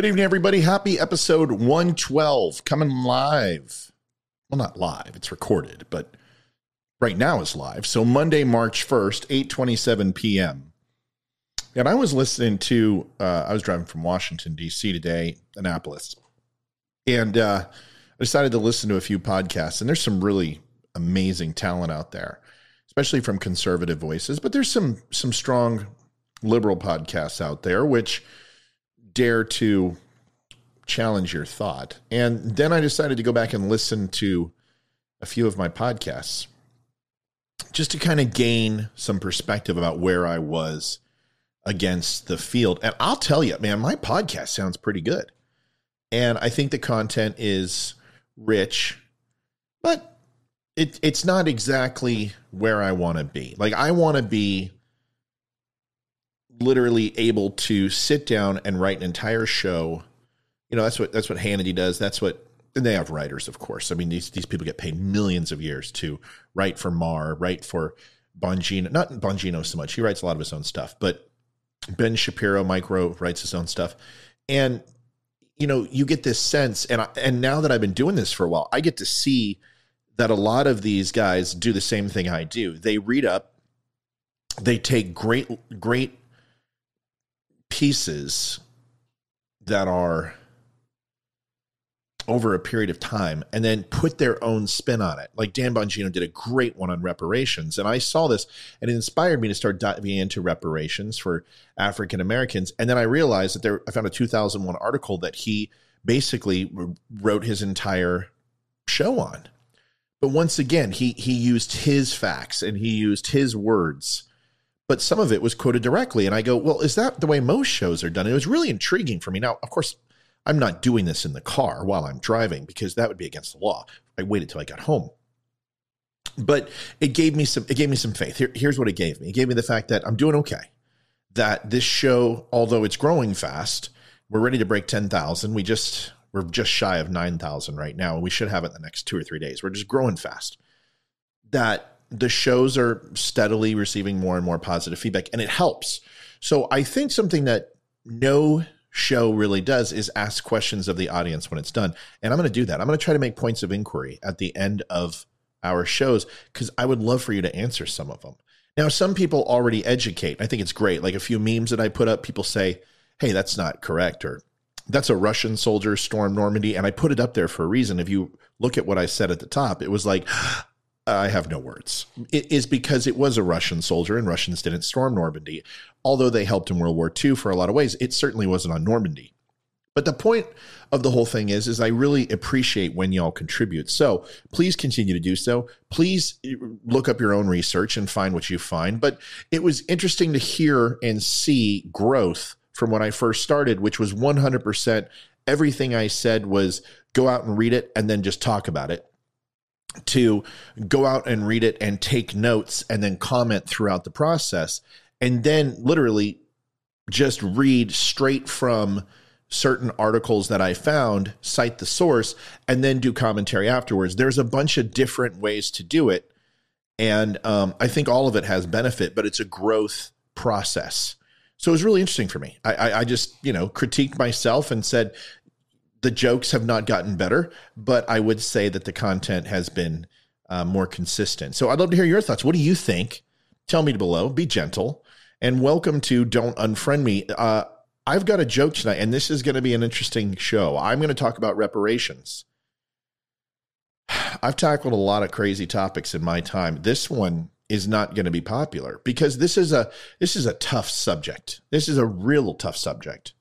Good evening, everybody. Happy episode 112 coming live. Well, not live, it's recorded, but right now is live. So Monday, March 1st, 8 p.m. And I was listening to, uh, I was driving from Washington, D.C. today, Annapolis. And uh, I decided to listen to a few podcasts, and there's some really amazing talent out there, especially from conservative voices. But there's some some strong liberal podcasts out there, which dare to challenge your thought. And then I decided to go back and listen to a few of my podcasts just to kind of gain some perspective about where I was against the field. And I'll tell you, man, my podcast sounds pretty good. And I think the content is rich, but it, it's not exactly where I want to be. Like, I want to be literally able to sit down and write an entire show. You know, that's what that's what Hannity does. That's what and they have writers, of course. I mean, these these people get paid millions of years to write for Maher, write for Bongino. Not Bongino so much. He writes a lot of his own stuff, but Ben Shapiro, Mike Rowe writes his own stuff. And you know, you get this sense, and I, and now that I've been doing this for a while, I get to see that a lot of these guys do the same thing I do. They read up, they take great great pieces that are over a period of time and then put their own spin on it. Like Dan Bongino did a great one on reparations. And I saw this and it inspired me to start diving into reparations for African Americans. And then I realized that there, I found a 2001 article that he basically wrote his entire show on. But once again, he, he used his facts and he used his words but some of it was quoted directly. And I go, well, is that the way most shows are done? it was really intriguing for me. Now, of course, I'm not doing this in the car while I'm driving because that would be against the law. I waited till I got home. But it gave me some it gave me some faith. Here, here's what it gave me. It gave me the fact that I'm doing okay. That this show, although it's growing fast, we're ready to break 10,000. We just we're just shy of 9,000 right now. We should have it in the next 2 or 3 days. We're just growing fast. That the shows are steadily receiving more and more positive feedback and it helps. So I think something that no show really does is ask questions of the audience when it's done. And I'm going to do that. I'm going to try to make points of inquiry at the end of our shows because I would love for you to answer some of them. Now, some people already educate. I think it's great. Like a few memes that I put up, people say, hey, that's not correct, or that's a Russian soldier storm Normandy. And I put it up there for a reason. If you look at what I said at the top, it was like, I have no words. It is because it was a Russian soldier and Russians didn't storm Normandy. Although they helped in World War II for a lot of ways, it certainly wasn't on Normandy. But the point of the whole thing is, is I really appreciate when y'all contribute. So please continue to do so. Please eh, look up your own research and find what you find. But it was interesting to hear and see growth from when I first started, which was 100% everything I said was go out and read it and then just talk about it to go out and read it and take notes and then comment throughout the process and then literally just read straight from certain articles that I found, cite the source, and then do commentary afterwards. There's a bunch of different ways to do it. And um, I think all of it has benefit, but it's a growth process. So it was really interesting for me. I, I, I just, you know, critiqued myself and said, the jokes have not gotten better, but I would say that the content has been uh, more consistent. So I'd love to hear your thoughts. What do you think? Tell me below. Be gentle. And welcome to Don't Unfriend Me. Uh, I've got a joke tonight, and this is going to be an interesting show. I'm going to talk about reparations. I've tackled a lot of crazy topics in my time. This one is not going to be popular because this is a this is a tough subject. This is a real tough subject.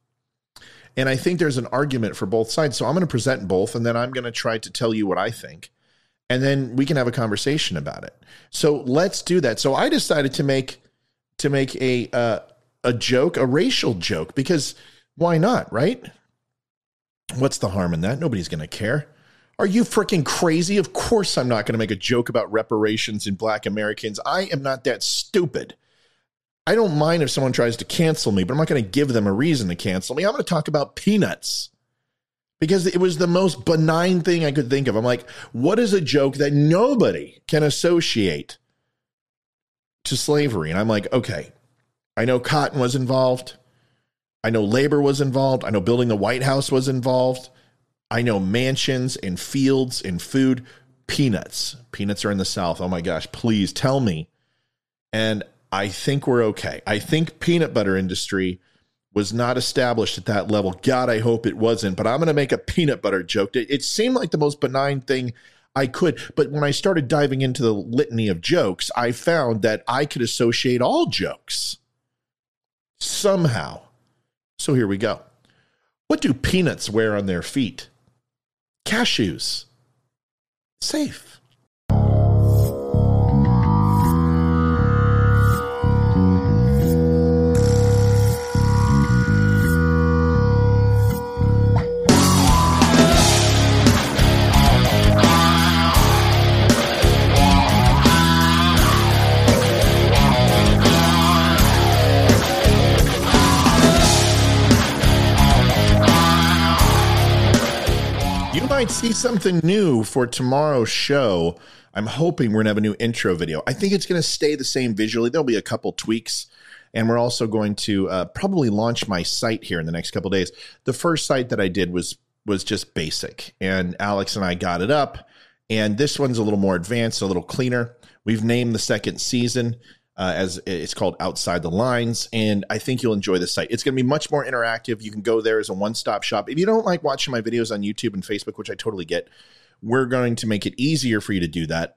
And I think there's an argument for both sides. So I'm going to present both and then I'm going to try to tell you what I think. And then we can have a conversation about it. So let's do that. So I decided to make to make a uh, a joke, a racial joke because why not, right? What's the harm in that? Nobody's going to care. Are you freaking crazy? Of course I'm not going to make a joke about reparations in black Americans. I am not that stupid. I don't mind if someone tries to cancel me, but I'm not going to give them a reason to cancel me. I'm going to talk about peanuts because it was the most benign thing I could think of. I'm like, what is a joke that nobody can associate to slavery? And I'm like, okay, I know cotton was involved. I know labor was involved. I know building the White House was involved. I know mansions and fields and food. Peanuts. Peanuts are in the South. Oh my gosh, please tell me. And I think we're okay. I think peanut butter industry was not established at that level. God, I hope it wasn't. But I'm going to make a peanut butter joke. It, it seemed like the most benign thing I could. But when I started diving into the litany of jokes, I found that I could associate all jokes somehow. So here we go. What do peanuts wear on their feet? Cashews. Safe. Might see something new for tomorrow's show. I'm hoping we're going to have a new intro video. I think it's going to stay the same visually. There'll be a couple tweaks. And we're also going to uh, probably launch my site here in the next couple days. The first site that I did was was just basic, and Alex and I got it up. And this one's a little more advanced, a little cleaner. We've named the second season uh, as it's called Outside the Lines. And I think you'll enjoy the site. It's going to be much more interactive. You can go there as a one stop shop. If you don't like watching my videos on YouTube and Facebook, which I totally get, we're going to make it easier for you to do that.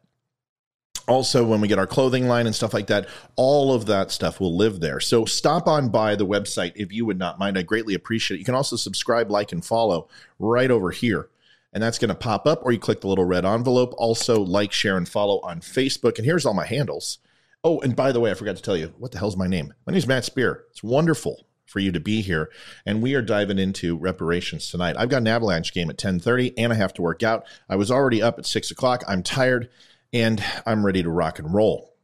Also, when we get our clothing line and stuff like that, all of that stuff will live there. So stop on by the website if you would not mind. I greatly appreciate it. You can also subscribe, like, and follow right over here and that's going to pop up or you click the little red envelope also like share and follow on facebook and here's all my handles Oh, and by the way, I forgot to tell you, what the hell's my name? My name is Matt Spear. It's wonderful for you to be here. And we are diving into reparations tonight. I've got an avalanche game at 1030 and I have to work out. I was already up at six o'clock. I'm tired and I'm ready to rock and roll.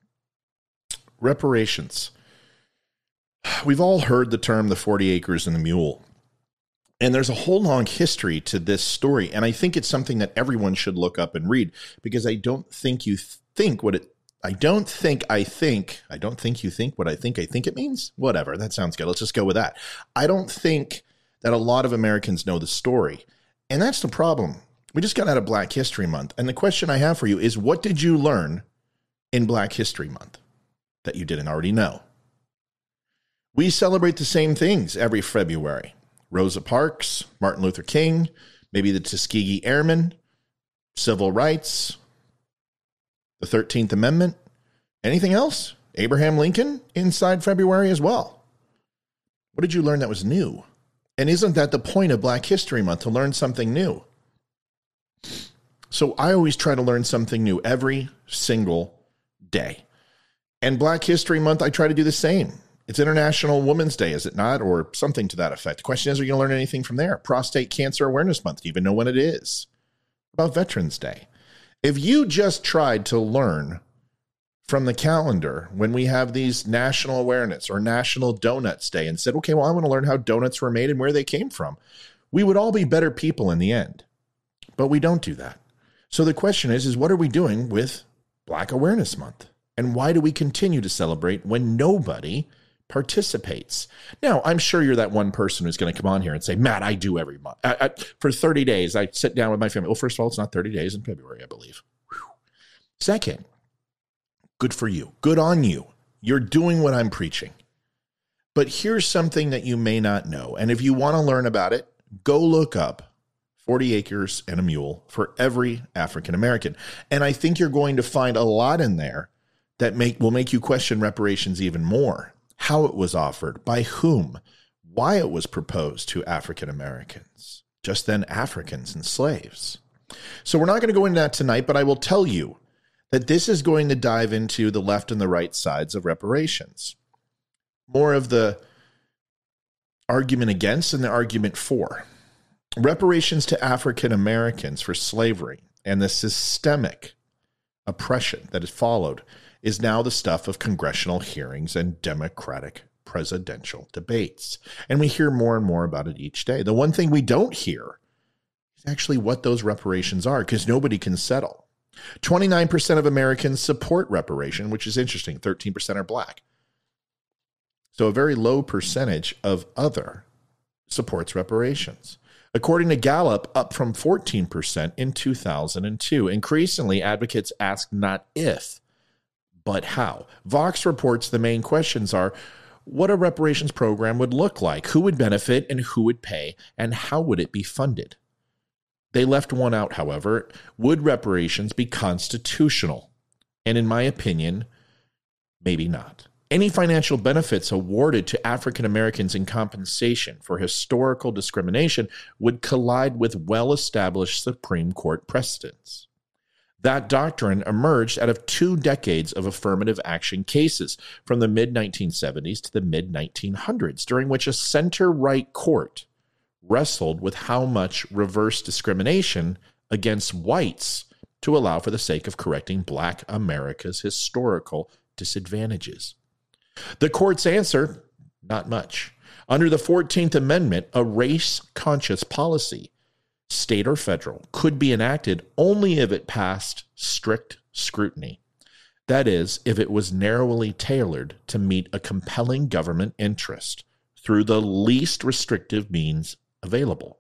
Reparations. We've all heard the term the 40 acres and the mule. And there's a whole long history to this story. And I think it's something that everyone should look up and read because I don't think you think what it I don't think I think, I don't think you think what I think I think it means. Whatever, that sounds good. Let's just go with that. I don't think that a lot of Americans know the story. And that's the problem. We just got out of Black History Month. And the question I have for you is what did you learn in Black History Month that you didn't already know? We celebrate the same things every February Rosa Parks, Martin Luther King, maybe the Tuskegee Airmen, civil rights, the 13th Amendment, anything else? Abraham Lincoln inside February as well. What did you learn that was new? And isn't that the point of Black History Month to learn something new? So I always try to learn something new every single day. And Black History Month, I try to do the same. It's International Women's Day, is it not? Or something to that effect. The question is, are you going to learn anything from there? Prostate Cancer Awareness Month. Do you even know when it is? About Veterans Day. If you just tried to learn from the calendar when we have these national awareness or national donuts day and said, okay, well, I want to learn how donuts were made and where they came from, we would all be better people in the end. But we don't do that. So the question is, is what are we doing with Black Awareness Month? And why do we continue to celebrate when nobody participates. Now, I'm sure you're that one person who's going to come on here and say, Matt, I do every month. I, I, for 30 days, I sit down with my family. Well, first of all, it's not 30 days in February, I believe. Whew. Second, good for you. Good on you. You're doing what I'm preaching. But here's something that you may not know. And if you want to learn about it, go look up 40 acres and a mule for every African American. And I think you're going to find a lot in there that make will make you question reparations even more how it was offered, by whom, why it was proposed to African Americans, just then Africans and slaves. So we're not going to go into that tonight, but I will tell you that this is going to dive into the left and the right sides of reparations. More of the argument against and the argument for. Reparations to African Americans for slavery and the systemic oppression that has followed is now the stuff of congressional hearings and Democratic presidential debates. And we hear more and more about it each day. The one thing we don't hear is actually what those reparations are because nobody can settle. 29% of Americans support reparation, which is interesting. 13% are black. So a very low percentage of other supports reparations. According to Gallup, up from 14% in 2002. Increasingly, advocates ask not if, but how. Vox reports the main questions are what a reparations program would look like, who would benefit and who would pay, and how would it be funded. They left one out, however. Would reparations be constitutional? And in my opinion, maybe not. Any financial benefits awarded to African Americans in compensation for historical discrimination would collide with well established Supreme Court precedents. That doctrine emerged out of two decades of affirmative action cases from the mid 1970s to the mid 1900s, during which a center right court wrestled with how much reverse discrimination against whites to allow for the sake of correcting black America's historical disadvantages. The court's answer not much. Under the 14th Amendment, a race conscious policy state or federal, could be enacted only if it passed strict scrutiny. That is, if it was narrowly tailored to meet a compelling government interest through the least restrictive means available.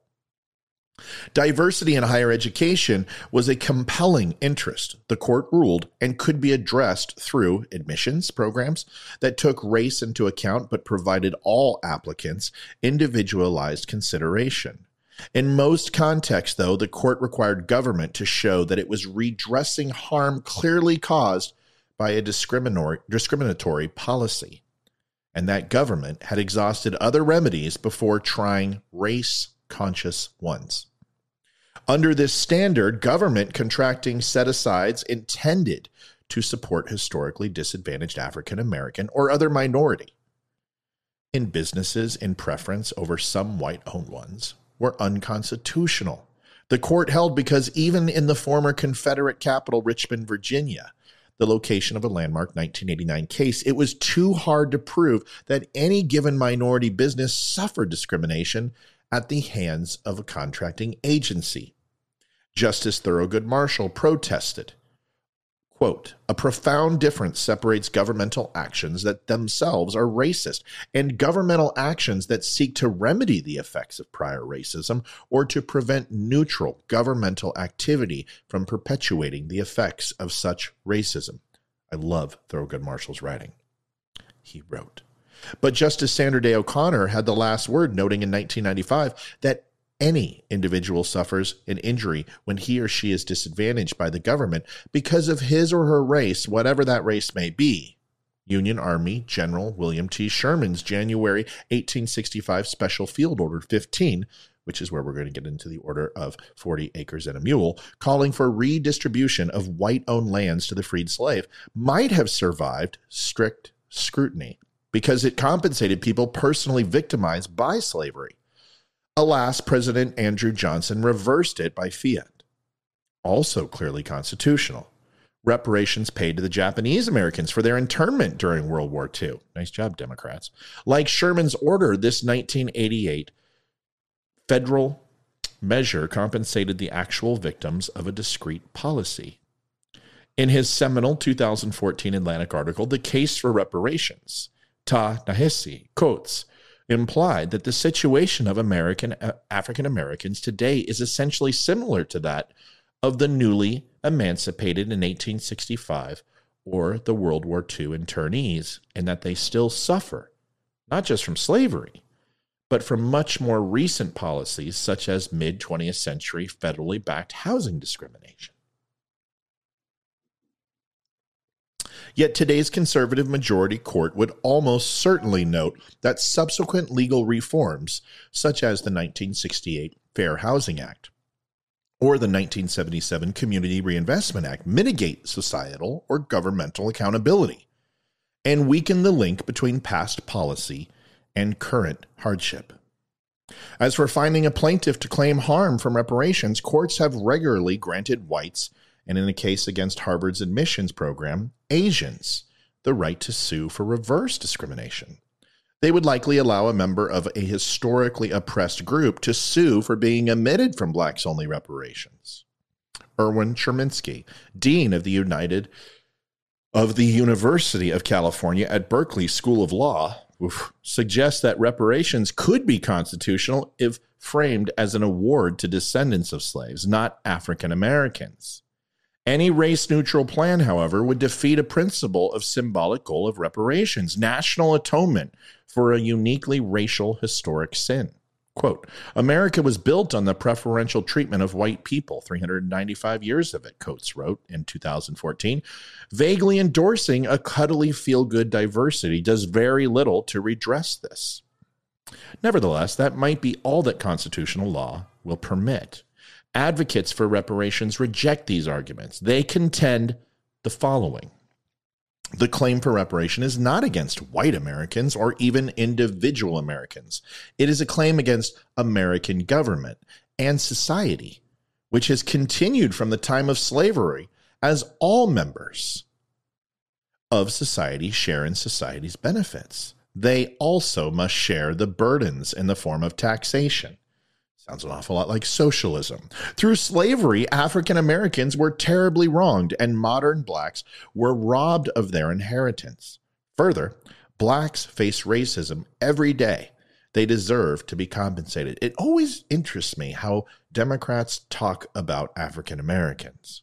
Diversity in higher education was a compelling interest, the court ruled, and could be addressed through admissions programs that took race into account but provided all applicants individualized consideration. In most contexts, though, the court required government to show that it was redressing harm clearly caused by a discriminatory, policy, and that government had exhausted other remedies before trying race conscious ones. Under this standard, government contracting set asides intended to support historically disadvantaged African American or other minority in businesses in preference over some white owned ones were unconstitutional. The court held because even in the former Confederate capital, Richmond, Virginia, the location of a landmark 1989 case, it was too hard to prove that any given minority business suffered discrimination at the hands of a contracting agency. Justice Thurgood Marshall protested Quote, a profound difference separates governmental actions that themselves are racist and governmental actions that seek to remedy the effects of prior racism or to prevent neutral governmental activity from perpetuating the effects of such racism. I love Thurgood Marshall's writing. He wrote. But Justice Sandra Day O'Connor had the last word, noting in 1995 that any individual suffers an injury when he or she is disadvantaged by the government because of his or her race, whatever that race may be. Union Army General William T. Sherman's January 1865 Special Field Order 15, which is where we're going to get into the order of 40 acres and a mule, calling for redistribution of white owned lands to the freed slave, might have survived strict scrutiny because it compensated people personally victimized by slavery. Alas, President Andrew Johnson reversed it by fiat. Also clearly constitutional. Reparations paid to the Japanese Americans for their internment during World War II. Nice job, Democrats. Like Sherman's order, this 1988 federal measure compensated the actual victims of a discrete policy. In his seminal 2014 Atlantic article, The Case for Reparations, Ta Nehisi Coates implied that the situation of American uh, African Americans today is essentially similar to that of the newly emancipated in 1865 or the World War II internees, and that they still suffer, not just from slavery, but from much more recent policies such as mid 20th century federally backed housing discrimination. Yet today's conservative majority court would almost certainly note that subsequent legal reforms, such as the 1968 Fair Housing Act or the 1977 Community Reinvestment Act, mitigate societal or governmental accountability and weaken the link between past policy and current hardship. As for finding a plaintiff to claim harm from reparations, courts have regularly granted whites and in a case against Harvard's admissions program, Asians, the right to sue for reverse discrimination. They would likely allow a member of a historically oppressed group to sue for being omitted from blacks only reparations. Erwin Chemerinsky, dean of the United of the University of California at Berkeley School of Law, oof, suggests that reparations could be constitutional if framed as an award to descendants of slaves, not African Americans. Any race neutral plan, however, would defeat a principle of symbolic goal of reparations, national atonement for a uniquely racial historic sin. Quote, America was built on the preferential treatment of white people, 395 years of it, Coates wrote in 2014. Vaguely endorsing a cuddly feel good diversity does very little to redress this. Nevertheless, that might be all that constitutional law will permit. Advocates for reparations reject these arguments. They contend the following the claim for reparation is not against white Americans or even individual Americans. It is a claim against American government and society, which has continued from the time of slavery as all members of society share in society's benefits. They also must share the burdens in the form of taxation. Sounds an awful lot like socialism. Through slavery, African Americans were terribly wronged, and modern blacks were robbed of their inheritance. Further, blacks face racism every day. They deserve to be compensated. It always interests me how Democrats talk about African Americans.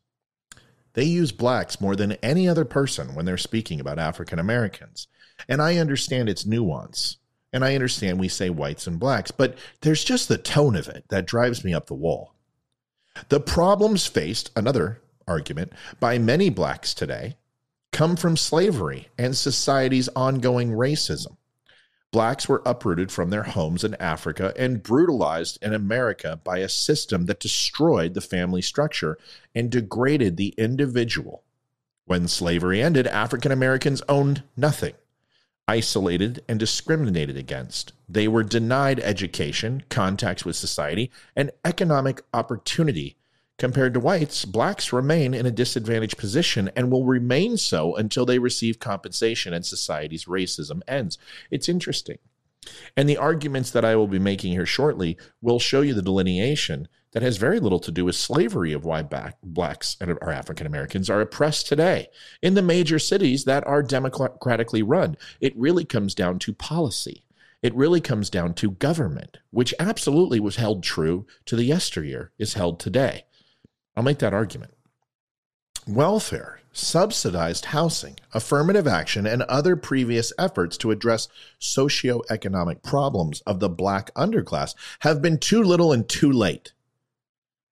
They use blacks more than any other person when they're speaking about African Americans. And I understand its nuance. And I understand we say whites and blacks, but there's just the tone of it that drives me up the wall. The problems faced, another argument, by many blacks today come from slavery and society's ongoing racism. Blacks were uprooted from their homes in Africa and brutalized in America by a system that destroyed the family structure and degraded the individual. When slavery ended, African Americans owned nothing isolated, and discriminated against. They were denied education, contacts with society, and economic opportunity. Compared to whites, blacks remain in a disadvantaged position and will remain so until they receive compensation and society's racism ends. It's interesting. And the arguments that I will be making here shortly will show you the delineation that has very little to do with slavery of why blacks and our African Americans are oppressed today in the major cities that are democratically run. It really comes down to policy. It really comes down to government, which absolutely was held true to the yesteryear, is held today. I'll make that argument. Welfare, subsidized housing, affirmative action, and other previous efforts to address socioeconomic problems of the black underclass have been too little and too late.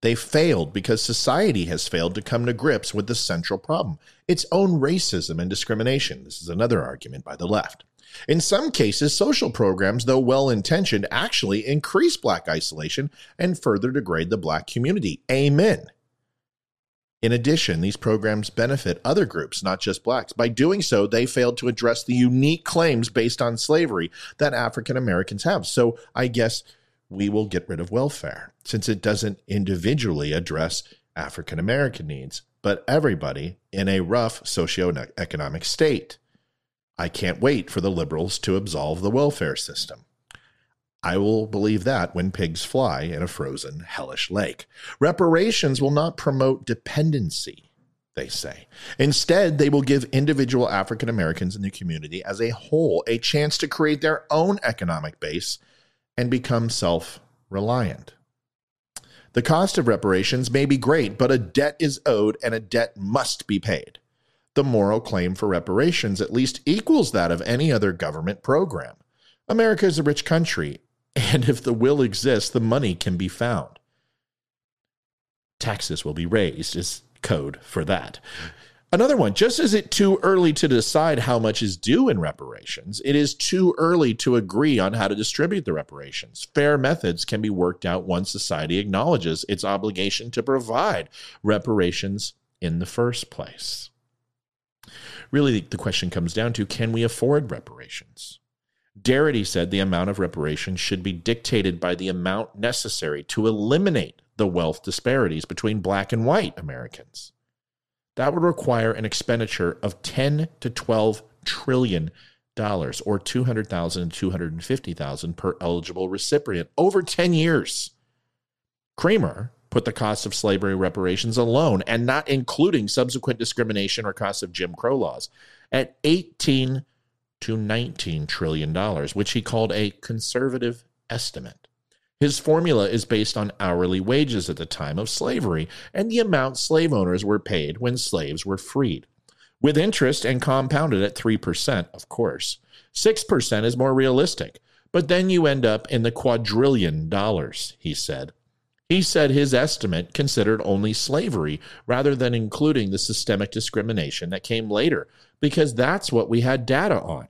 They failed because society has failed to come to grips with the central problem its own racism and discrimination. This is another argument by the left. In some cases, social programs, though well intentioned, actually increase black isolation and further degrade the black community. Amen. In addition, these programs benefit other groups, not just blacks. By doing so, they failed to address the unique claims based on slavery that African Americans have. So I guess we will get rid of welfare since it doesn't individually address African American needs, but everybody in a rough socioeconomic state. I can't wait for the liberals to absolve the welfare system. I will believe that when pigs fly in a frozen, hellish lake. Reparations will not promote dependency, they say. Instead, they will give individual African Americans in the community as a whole a chance to create their own economic base and become self reliant. The cost of reparations may be great, but a debt is owed and a debt must be paid. The moral claim for reparations at least equals that of any other government program. America is a rich country, and if the will exists, the money can be found. Taxes will be raised, is code for that. Another one, just as it's too early to decide how much is due in reparations, it is too early to agree on how to distribute the reparations. Fair methods can be worked out once society acknowledges its obligation to provide reparations in the first place. Really, the question comes down to can we afford reparations? Darity said the amount of reparations should be dictated by the amount necessary to eliminate the wealth disparities between black and white Americans. That would require an expenditure of 10 to 12 trillion dollars or 200,000 to 250,000 per eligible recipient over 10 years. Craemer put the cost of slavery reparations alone and not including subsequent discrimination or costs of Jim Crow laws at 18 to $19 trillion, which he called a conservative estimate. His formula is based on hourly wages at the time of slavery and the amount slave owners were paid when slaves were freed, with interest and compounded at 3%, of course. 6% is more realistic, but then you end up in the quadrillion dollars, he said. He said his estimate considered only slavery rather than including the systemic discrimination that came later, because that's what we had data on.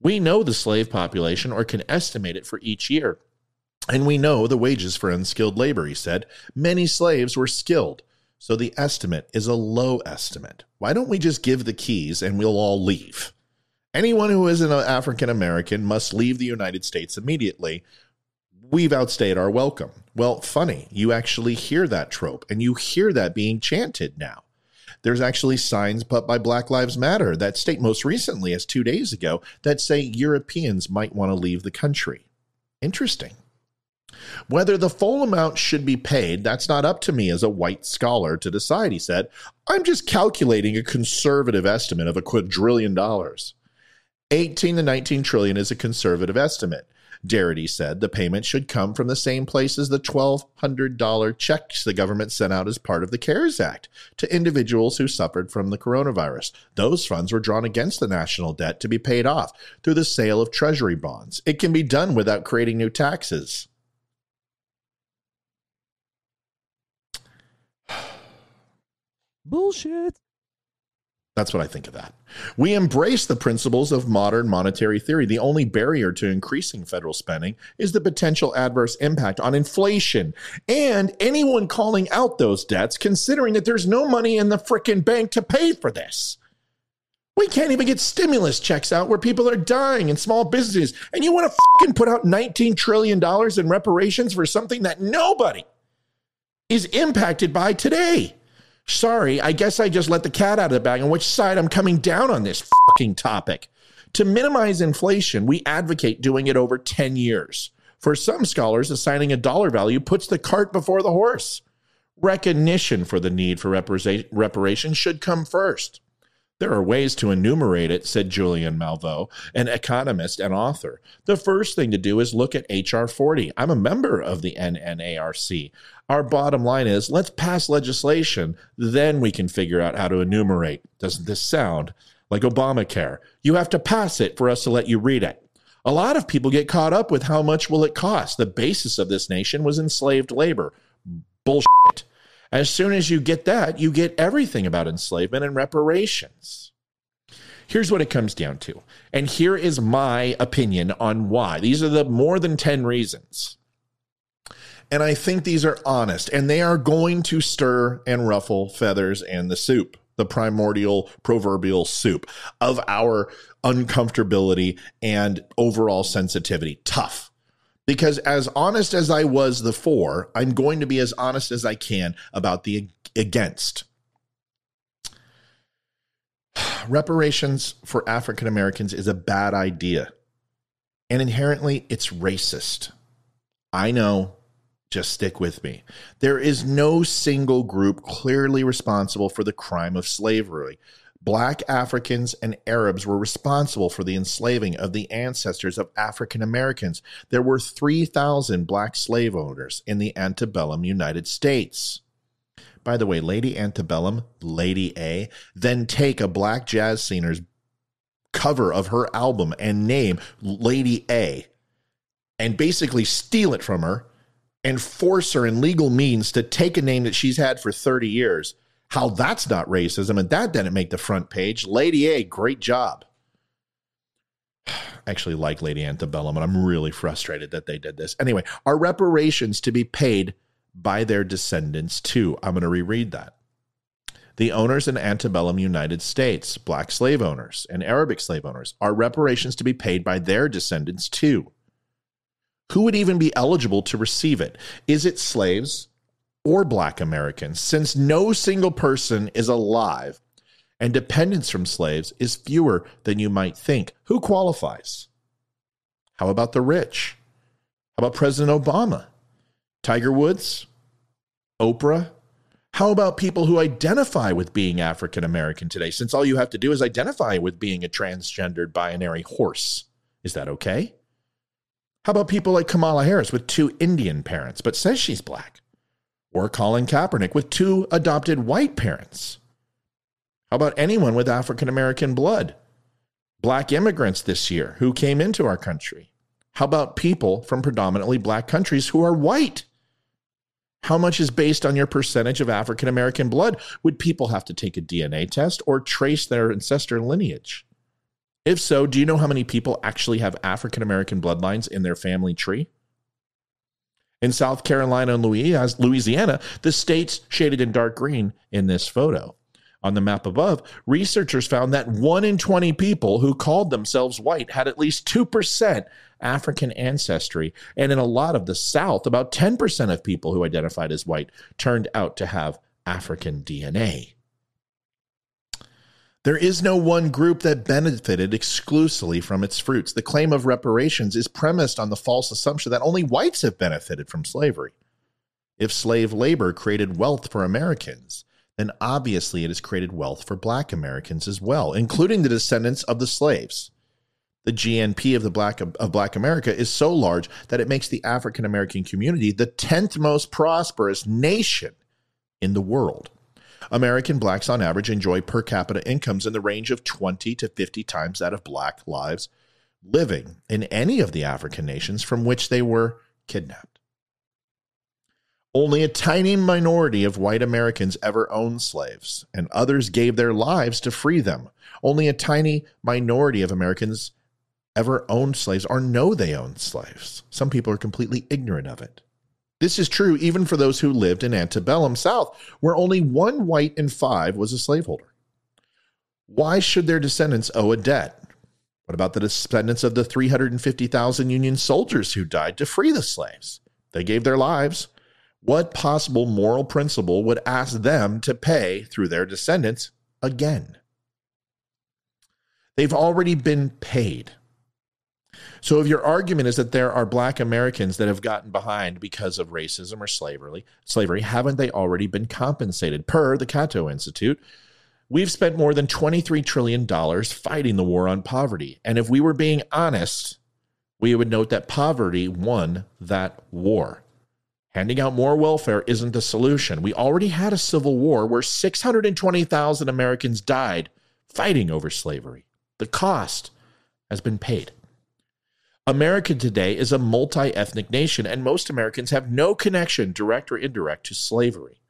We know the slave population or can estimate it for each year. And we know the wages for unskilled labor, he said. Many slaves were skilled, so the estimate is a low estimate. Why don't we just give the keys and we'll all leave? Anyone who is an African American must leave the United States immediately. We've outstayed our welcome. Well, funny, you actually hear that trope and you hear that being chanted now. There's actually signs put by Black Lives Matter that state most recently, as two days ago, that say Europeans might want to leave the country. Interesting. Whether the full amount should be paid, that's not up to me as a white scholar to decide, he said. I'm just calculating a conservative estimate of a quadrillion dollars. 18 to 19 trillion is a conservative estimate. Darity said the payment should come from the same place as the $1,200 checks the government sent out as part of the CARES Act to individuals who suffered from the coronavirus. Those funds were drawn against the national debt to be paid off through the sale of treasury bonds. It can be done without creating new taxes. Bullshit. That's what I think of that. We embrace the principles of modern monetary theory. The only barrier to increasing federal spending is the potential adverse impact on inflation and anyone calling out those debts, considering that there's no money in the frickin' bank to pay for this. We can't even get stimulus checks out where people are dying in small businesses. And you want to fucking put out $19 trillion in reparations for something that nobody is impacted by today. Sorry, I guess I just let the cat out of the bag on which side I'm coming down on this fucking topic. To minimize inflation, we advocate doing it over 10 years. For some scholars, assigning a dollar value puts the cart before the horse. Recognition for the need for reparations should come first. There are ways to enumerate it, said Julianne Malveaux, an economist and author. The first thing to do is look at H.R. 40. I'm a member of the NAARC. Our bottom line is let's pass legislation, then we can figure out how to enumerate. Doesn't this sound like Obamacare? You have to pass it for us to let you read it. A lot of people get caught up with how much will it cost. The basis of this nation was enslaved labor. Bullshit. As soon as you get that, you get everything about enslavement and reparations. Here's what it comes down to. And here is my opinion on why. These are the more than 10 reasons. And I think these are honest and they are going to stir and ruffle feathers and the soup, the primordial proverbial soup of our uncomfortability and overall sensitivity. Tough because as honest as I was the for, I'm going to be as honest as I can about the against. Reparations for African Americans is a bad idea. And inherently, it's racist. I know. Just stick with me. There is no single group clearly responsible for the crime of slavery. Black Africans and Arabs were responsible for the enslaving of the ancestors of African Americans. There were 3,000 black slave owners in the antebellum United States. By the way, Lady Antebellum, Lady A, then take a black jazz singer's cover of her album and name Lady A and basically steal it from her and force her in legal means to take a name that she's had for 30 years how that's not racism and that didn't make the front page. Lady A, great job. actually like Lady Antebellum, and I'm really frustrated that they did this. Anyway, are reparations to be paid by their descendants too? I'm going to reread that. The owners in antebellum United States, black slave owners and Arabic slave owners, are reparations to be paid by their descendants too. Who would even be eligible to receive it? Is it slaves, or black Americans, since no single person is alive and dependence from slaves is fewer than you might think. Who qualifies? How about the rich? How about President Obama? Tiger Woods? Oprah? How about people who identify with being African American today, since all you have to do is identify with being a transgendered binary horse? Is that okay? How about people like Kamala Harris with two Indian parents, but says she's black? Or Colin Kaepernick with two adopted white parents? How about anyone with African American blood? Black immigrants this year who came into our country? How about people from predominantly black countries who are white? How much is based on your percentage of African American blood? Would people have to take a DNA test or trace their ancestor lineage? If so, do you know how many people actually have African American bloodlines in their family tree? In South Carolina and Louisiana, the states shaded in dark green in this photo. On the map above, researchers found that 1 in 20 people who called themselves white had at least 2% African ancestry. And in a lot of the South, about 10% of people who identified as white turned out to have African DNA. There is no one group that benefited exclusively from its fruits. The claim of reparations is premised on the false assumption that only whites have benefited from slavery. If slave labor created wealth for Americans, then obviously it has created wealth for black Americans as well, including the descendants of the slaves the GNP of the black of black America is so large that it makes the African American community the 10th most prosperous nation in the world. American blacks on average enjoy per capita incomes in the range of 20 to 50 times that of black lives living in any of the African nations from which they were kidnapped. Only a tiny minority of white Americans ever owned slaves, and others gave their lives to free them. Only a tiny minority of Americans ever owned slaves or know they owned slaves. Some people are completely ignorant of it. This is true even for those who lived in antebellum South, where only one white in five was a slaveholder. Why should their descendants owe a debt? What about the descendants of the 350,000 Union soldiers who died to free the slaves? They gave their lives. What possible moral principle would ask them to pay through their descendants again? They've already been paid. So if your argument is that there are black Americans that have gotten behind because of racism or slavery, slavery, haven't they already been compensated? Per the Cato Institute, we've spent more than $23 trillion fighting the war on poverty. And if we were being honest, we would note that poverty won that war. Handing out more welfare isn't the solution. We already had a civil war where 620,000 Americans died fighting over slavery. The cost has been paid. America today is a multi ethnic nation, and most Americans have no connection, direct or indirect, to slavery.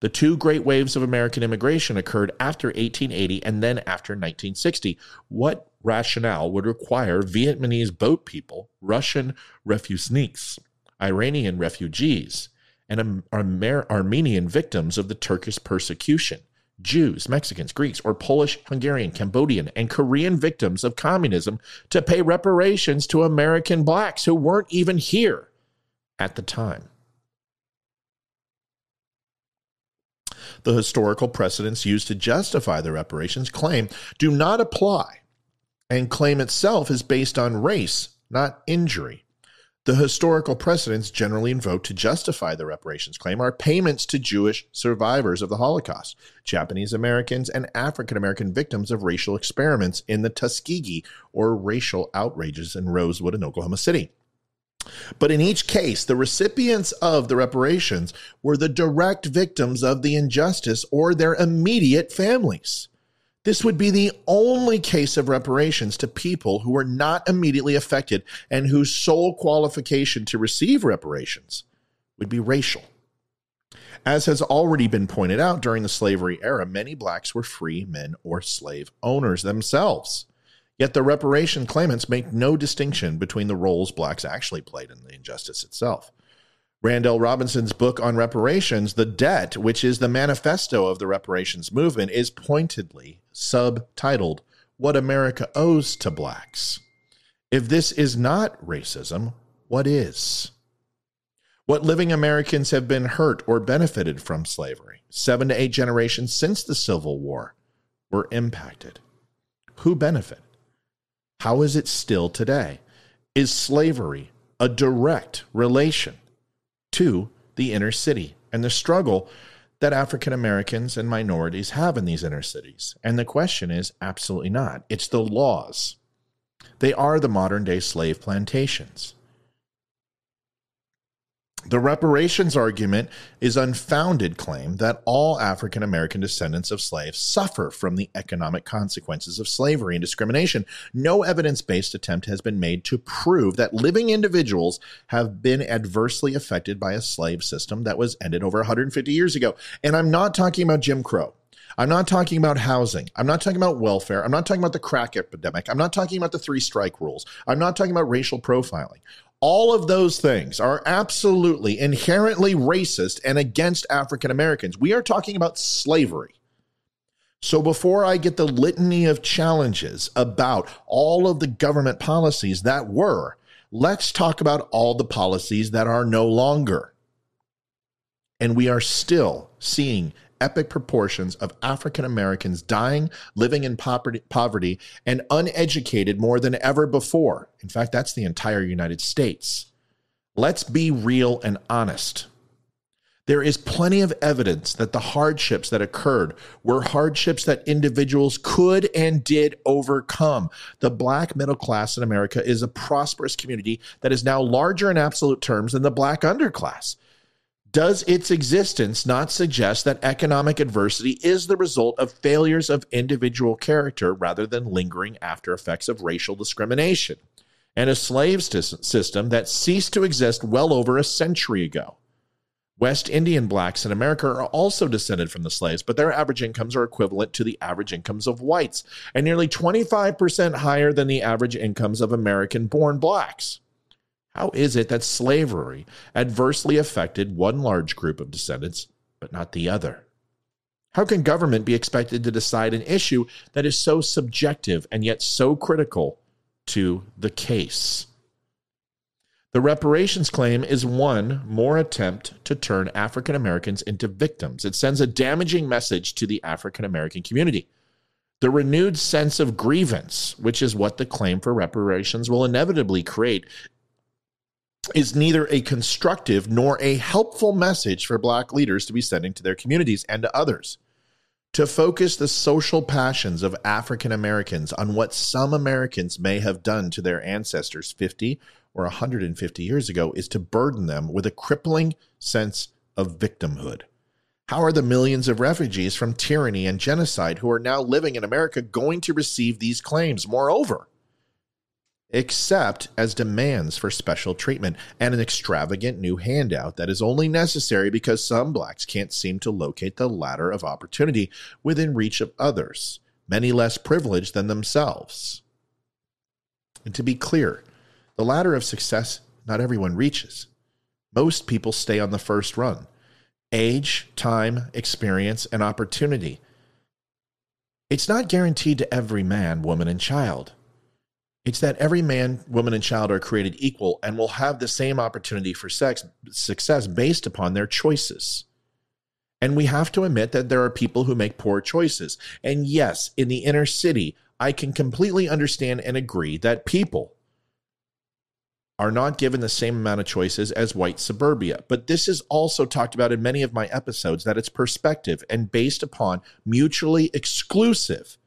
The two great waves of American immigration occurred after 1880 and then after 1960. What rationale would require Vietnamese boat people, Russian refugees, Iranian refugees, and Armenian victims of the Turkish persecution Jews, Mexicans, Greeks, or Polish, Hungarian, Cambodian, and Korean victims of communism to pay reparations to American blacks who weren't even here at the time. The historical precedents used to justify the reparations claim do not apply, and claim itself is based on race, not injury. The historical precedents generally invoked to justify the reparations claim are payments to Jewish survivors of the Holocaust, Japanese Americans, and African American victims of racial experiments in the Tuskegee or racial outrages in Rosewood and Oklahoma City. But in each case, the recipients of the reparations were the direct victims of the injustice or their immediate families. This would be the only case of reparations to people who were not immediately affected and whose sole qualification to receive reparations would be racial. As has already been pointed out during the slavery era, many blacks were free men or slave owners themselves. Yet the reparation claimants make no distinction between the roles blacks actually played in the injustice itself. Randall Robinson's book on reparations, The Debt, which is the manifesto of the reparations movement, is pointedly subtitled What America Owes to Blacks. If this is not racism, what is? What living Americans have been hurt or benefited from slavery? Seven to eight generations since the Civil War were impacted. Who benefited? How is it still today? Is slavery a direct relation to the inner city and the struggle that African Americans and minorities have in these inner cities? And the question is absolutely not. It's the laws. They are the modern day slave plantations. The reparations argument is unfounded claim that all African American descendants of slaves suffer from the economic consequences of slavery and discrimination. No evidence-based attempt has been made to prove that living individuals have been adversely affected by a slave system that was ended over 150 years ago. And I'm not talking about Jim Crow. I'm not talking about housing. I'm not talking about welfare. I'm not talking about the crack epidemic. I'm not talking about the three strike rules. I'm not talking about racial profiling. All of those things are absolutely inherently racist and against African Americans. We are talking about slavery. So before I get the litany of challenges about all of the government policies that were, let's talk about all the policies that are no longer. And we are still seeing epic proportions of African Americans dying, living in poverty, and uneducated more than ever before. In fact, that's the entire United States. Let's be real and honest. There is plenty of evidence that the hardships that occurred were hardships that individuals could and did overcome. The black middle class in America is a prosperous community that is now larger in absolute terms than the black underclass. Does its existence not suggest that economic adversity is the result of failures of individual character rather than lingering after effects of racial discrimination and a slave system that ceased to exist well over a century ago? West Indian blacks in America are also descended from the slaves, but their average incomes are equivalent to the average incomes of whites and nearly 25% higher than the average incomes of American born blacks. How is it that slavery adversely affected one large group of descendants, but not the other? How can government be expected to decide an issue that is so subjective and yet so critical to the case? The reparations claim is one more attempt to turn African Americans into victims. It sends a damaging message to the African American community. The renewed sense of grievance, which is what the claim for reparations will inevitably create, is neither a constructive nor a helpful message for Black leaders to be sending to their communities and to others. To focus the social passions of African Americans on what some Americans may have done to their ancestors 50 or 150 years ago is to burden them with a crippling sense of victimhood. How are the millions of refugees from tyranny and genocide who are now living in America going to receive these claims? Moreover, except as demands for special treatment and an extravagant new handout that is only necessary because some blacks can't seem to locate the ladder of opportunity within reach of others, many less privileged than themselves. And to be clear, the ladder of success not everyone reaches. Most people stay on the first run. Age, time, experience, and opportunity. It's not guaranteed to every man, woman, and child. It's that every man, woman, and child are created equal and will have the same opportunity for sex, success based upon their choices. And we have to admit that there are people who make poor choices. And yes, in the inner city, I can completely understand and agree that people are not given the same amount of choices as white suburbia. But this is also talked about in many of my episodes that it's perspective and based upon mutually exclusive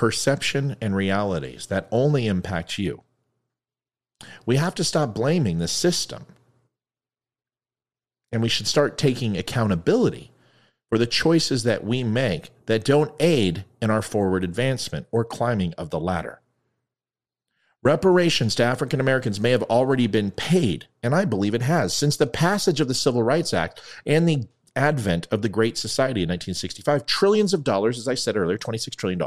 perception and realities that only impact you. We have to stop blaming the system. And we should start taking accountability for the choices that we make that don't aid in our forward advancement or climbing of the ladder. Reparations to African Americans may have already been paid, and I believe it has, since the passage of the Civil Rights Act and the advent of the Great Society in 1965. Trillions of dollars, as I said earlier, $26 trillion,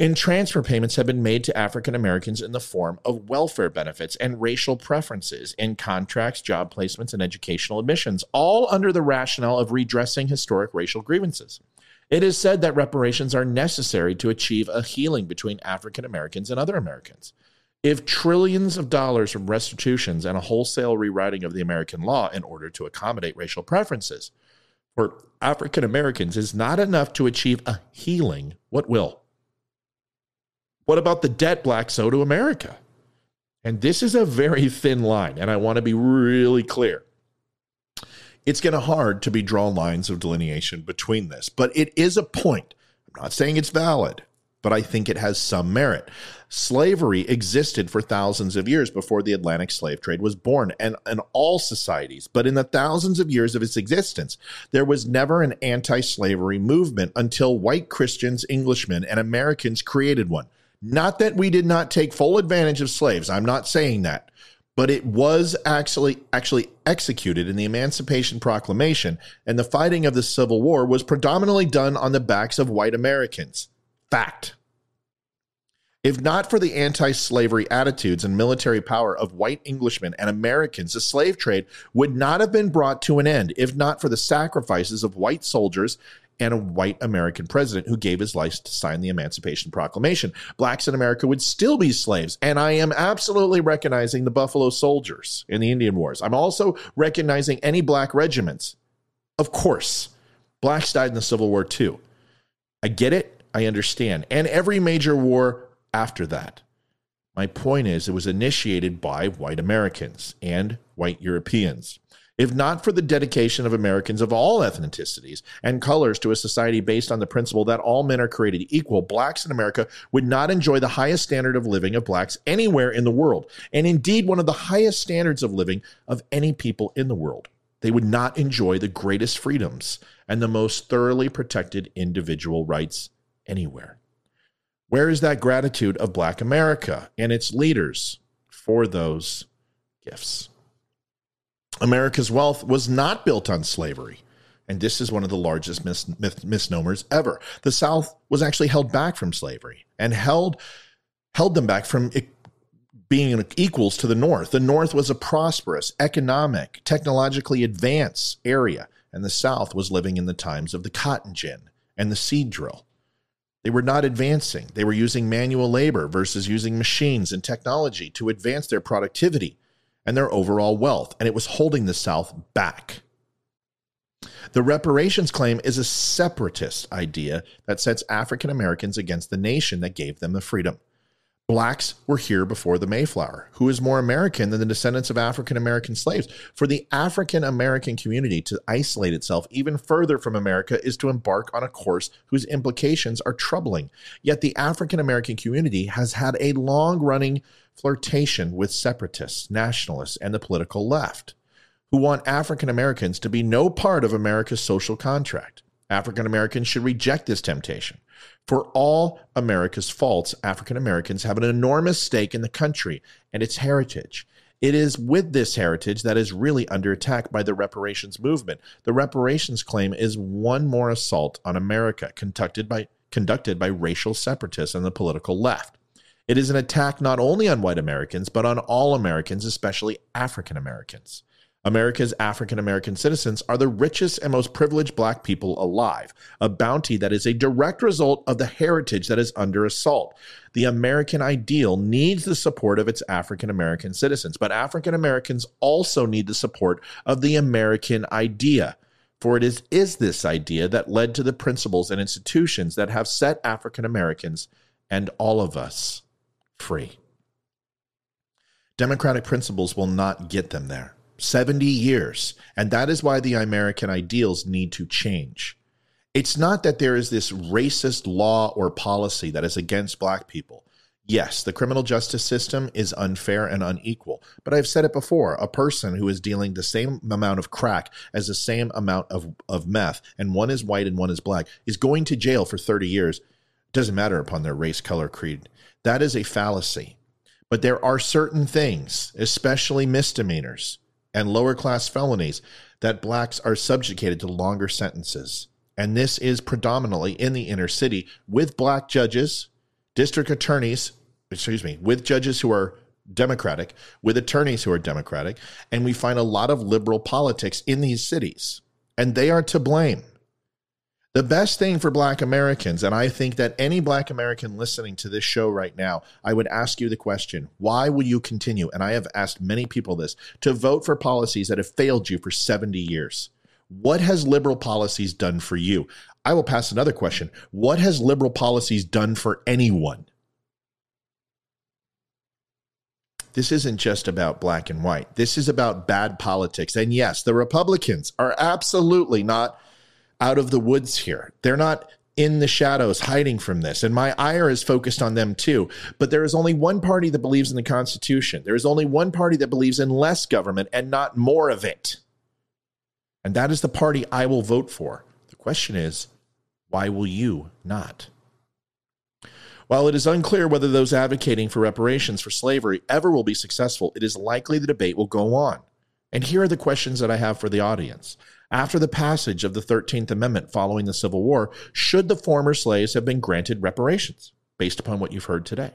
in transfer payments have been made to African Americans in the form of welfare benefits and racial preferences in contracts, job placements, and educational admissions, all under the rationale of redressing historic racial grievances. It is said that reparations are necessary to achieve a healing between African Americans and other Americans. If trillions of dollars from restitutions and a wholesale rewriting of the American law in order to accommodate racial preferences for African Americans is not enough to achieve a healing, what will? What about the debt blacks owe to America? And this is a very thin line, and I want to be really clear. it's going to hard to be drawn lines of delineation between this, but it is a point. I'm not saying it's valid, but I think it has some merit. Slavery existed for thousands of years before the Atlantic slave trade was born and in all societies. But in the thousands of years of its existence, there was never an anti slavery movement until white Christians, Englishmen, and Americans created one. Not that we did not take full advantage of slaves. I'm not saying that. But it was actually actually executed in the Emancipation Proclamation, and the fighting of the Civil War was predominantly done on the backs of white Americans. Fact. If not for the anti slavery attitudes and military power of white Englishmen and Americans, the slave trade would not have been brought to an end if not for the sacrifices of white soldiers and a white American president who gave his life to sign the Emancipation Proclamation. Blacks in America would still be slaves. And I am absolutely recognizing the Buffalo Soldiers in the Indian Wars. I'm also recognizing any black regiments. Of course, blacks died in the Civil War too. I get it. I understand. And every major war after that. My point is, it was initiated by white Americans and white Europeans. If not for the dedication of Americans of all ethnicities and colors to a society based on the principle that all men are created equal, blacks in America would not enjoy the highest standard of living of blacks anywhere in the world, and indeed one of the highest standards of living of any people in the world. They would not enjoy the greatest freedoms and the most thoroughly protected individual rights anywhere. Where is that gratitude of Black America and its leaders for those gifts? America's wealth was not built on slavery. And this is one of the largest mis- mis- misnomers ever. The South was actually held back from slavery and held held them back from being equals to the North. The North was a prosperous, economic, technologically advanced area, and the South was living in the times of the cotton gin and the seed drill. They were not advancing. They were using manual labor versus using machines and technology to advance their productivity and their overall wealth, and it was holding the South back. The reparations claim is a separatist idea that sets African Americans against the nation that gave them the freedom. Blacks were here before the Mayflower. Who is more American than the descendants of African American slaves? For the African American community to isolate itself even further from America is to embark on a course whose implications are troubling. Yet the African American community has had a long running flirtation with separatists, nationalists, and the political left, who want African Americans to be no part of America's social contract. African Americans should reject this temptation. For all America's faults, African Americans have an enormous stake in the country and its heritage. It is with this heritage that is really under attack by the reparations movement. The reparations claim is one more assault on America conducted by conducted by racial separatists and the political left. It is an attack not only on white Americans, but on all Americans, especially African Americans. America's African American citizens are the richest and most privileged black people alive, a bounty that is a direct result of the heritage that is under assault. The American ideal needs the support of its African American citizens, but African Americans also need the support of the American idea. For it is, is this idea that led to the principles and institutions that have set African Americans and all of us free. Democratic principles will not get them there. 70 years. And that is why the American ideals need to change. It's not that there is this racist law or policy that is against black people. Yes, the criminal justice system is unfair and unequal. But I've said it before a person who is dealing the same amount of crack as the same amount of, of meth, and one is white and one is black, is going to jail for 30 years. Doesn't matter upon their race, color, creed. That is a fallacy. But there are certain things, especially misdemeanors, and lower class felonies that blacks are subjugated to longer sentences. And this is predominantly in the inner city with black judges, district attorneys, excuse me, with judges who are Democratic, with attorneys who are Democratic. And we find a lot of liberal politics in these cities. And they are to blame. The best thing for Black Americans, and I think that any Black American listening to this show right now, I would ask you the question why will you continue? And I have asked many people this to vote for policies that have failed you for 70 years. What has liberal policies done for you? I will pass another question. What has liberal policies done for anyone? this isn't just about black and white. This is about bad politics. And yes, the Republicans are absolutely not out of the woods here. They're not in the shadows hiding from this. And my ire is focused on them too. But there is only one party that believes in the Constitution. There is only one party that believes in less government and not more of it. And that is the party I will vote for. The question is, why will you not? While it is unclear whether those advocating for reparations for slavery ever will be successful, it is likely the debate will go on. And here are the questions that I have for the audience. After the passage of the 13th Amendment following the Civil War, should the former slaves have been granted reparations based upon what you've heard today?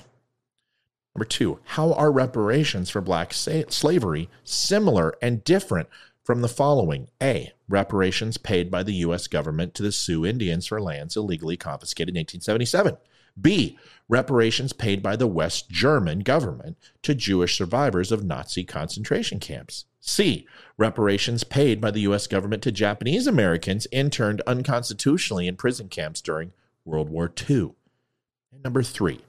Number two, how are reparations for black slavery similar and different from the following? A. Reparations paid by the U.S. government to the Sioux Indians for lands illegally confiscated in 1877. B. Reparations paid by the West German government to Jewish survivors of Nazi concentration camps. C. Reparations paid by the U.S. government to Japanese Americans interned unconstitutionally in prison camps during World War II. And number three,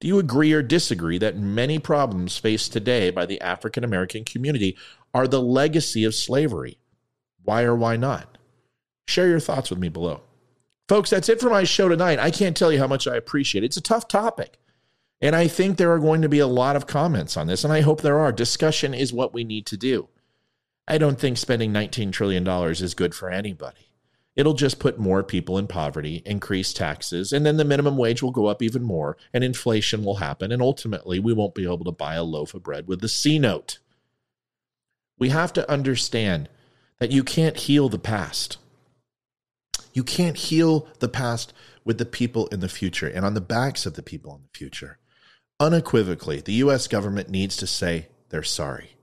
do you agree or disagree that many problems faced today by the African American community are the legacy of slavery? Why or why not? Share your thoughts with me below. Folks, that's it for my show tonight. I can't tell you how much I appreciate it. It's a tough topic. And I think there are going to be a lot of comments on this, and I hope there are. Discussion is what we need to do. I don't think spending $19 trillion is good for anybody. It'll just put more people in poverty, increase taxes, and then the minimum wage will go up even more, and inflation will happen, and ultimately we won't be able to buy a loaf of bread with the C note. We have to understand that you can't heal the past. You can't heal the past with the people in the future and on the backs of the people in the future. Unequivocally, the U.S. government needs to say they're sorry.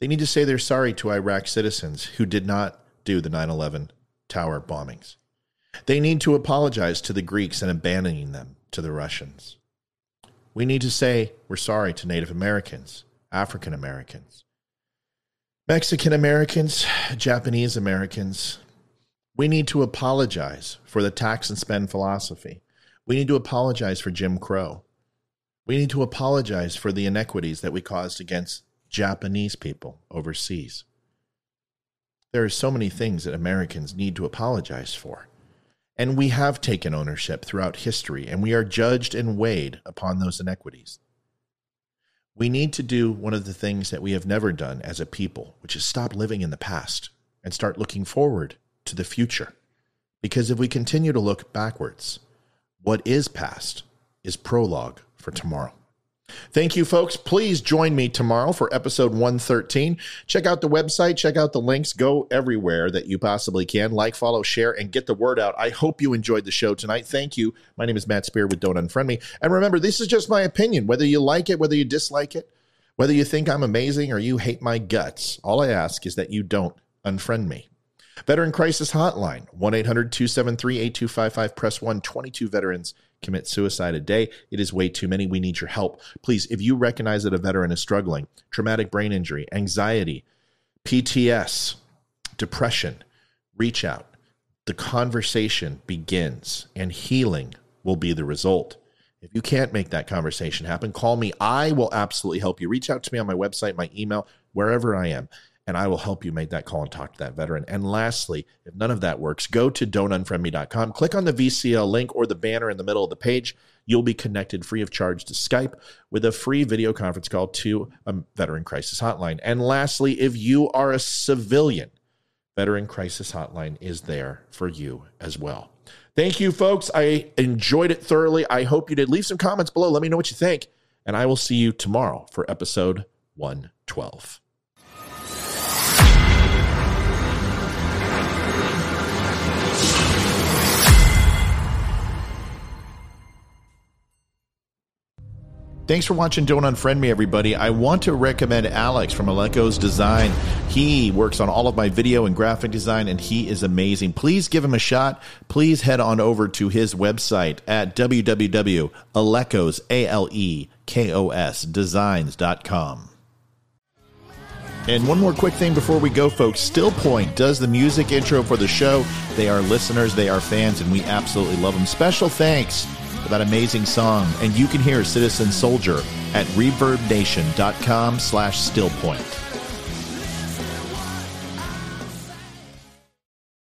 They need to say they're sorry to Iraq citizens who did not do the 9 11 tower bombings. They need to apologize to the Greeks and abandoning them to the Russians. We need to say we're sorry to Native Americans, African Americans, Mexican Americans, Japanese Americans, we need to apologize for the tax and spend philosophy. We need to apologize for Jim Crow. We need to apologize for the inequities that we caused against Japanese people overseas. There are so many things that Americans need to apologize for. And we have taken ownership throughout history, and we are judged and weighed upon those inequities. We need to do one of the things that we have never done as a people, which is stop living in the past and start looking forward to the future. Because if we continue to look backwards, what is past is prologue for tomorrow. Thank you, folks. Please join me tomorrow for episode 113. Check out the website, check out the links, go everywhere that you possibly can. Like, follow, share, and get the word out. I hope you enjoyed the show tonight. Thank you. My name is Matt Spear with Don't Unfriend Me. And remember, this is just my opinion. Whether you like it, whether you dislike it, whether you think I'm amazing or you hate my guts, all I ask is that you don't unfriend me. Veteran Crisis Hotline, 1 800 273 8255. Press 1. 22 veterans commit suicide a day. It is way too many. We need your help. Please, if you recognize that a veteran is struggling, traumatic brain injury, anxiety, PTS, depression, reach out. The conversation begins, and healing will be the result. If you can't make that conversation happen, call me. I will absolutely help you. Reach out to me on my website, my email, wherever I am and I will help you make that call and talk to that veteran. And lastly, if none of that works, go to don'tunfriendme.com, click on the VCL link or the banner in the middle of the page. You'll be connected free of charge to Skype with a free video conference call to a veteran crisis hotline. And lastly, if you are a civilian, Veteran Crisis Hotline is there for you as well. Thank you, folks. I enjoyed it thoroughly. I hope you did. Leave some comments below. Let me know what you think. And I will see you tomorrow for episode 112. Thanks for watching Don't Unfriend Me, everybody. I want to recommend Alex from Aleko's Design. He works on all of my video and graphic design, and he is amazing. Please give him a shot. Please head on over to his website at www.alekos, A-L-E-K-O-S, designs.com. And one more quick thing before we go, folks. Stillpoint does the music intro for the show. They are listeners, they are fans, and we absolutely love them. Special thanks for that amazing song. And you can hear Citizen Soldier at reverbnation.com slash stillpoint.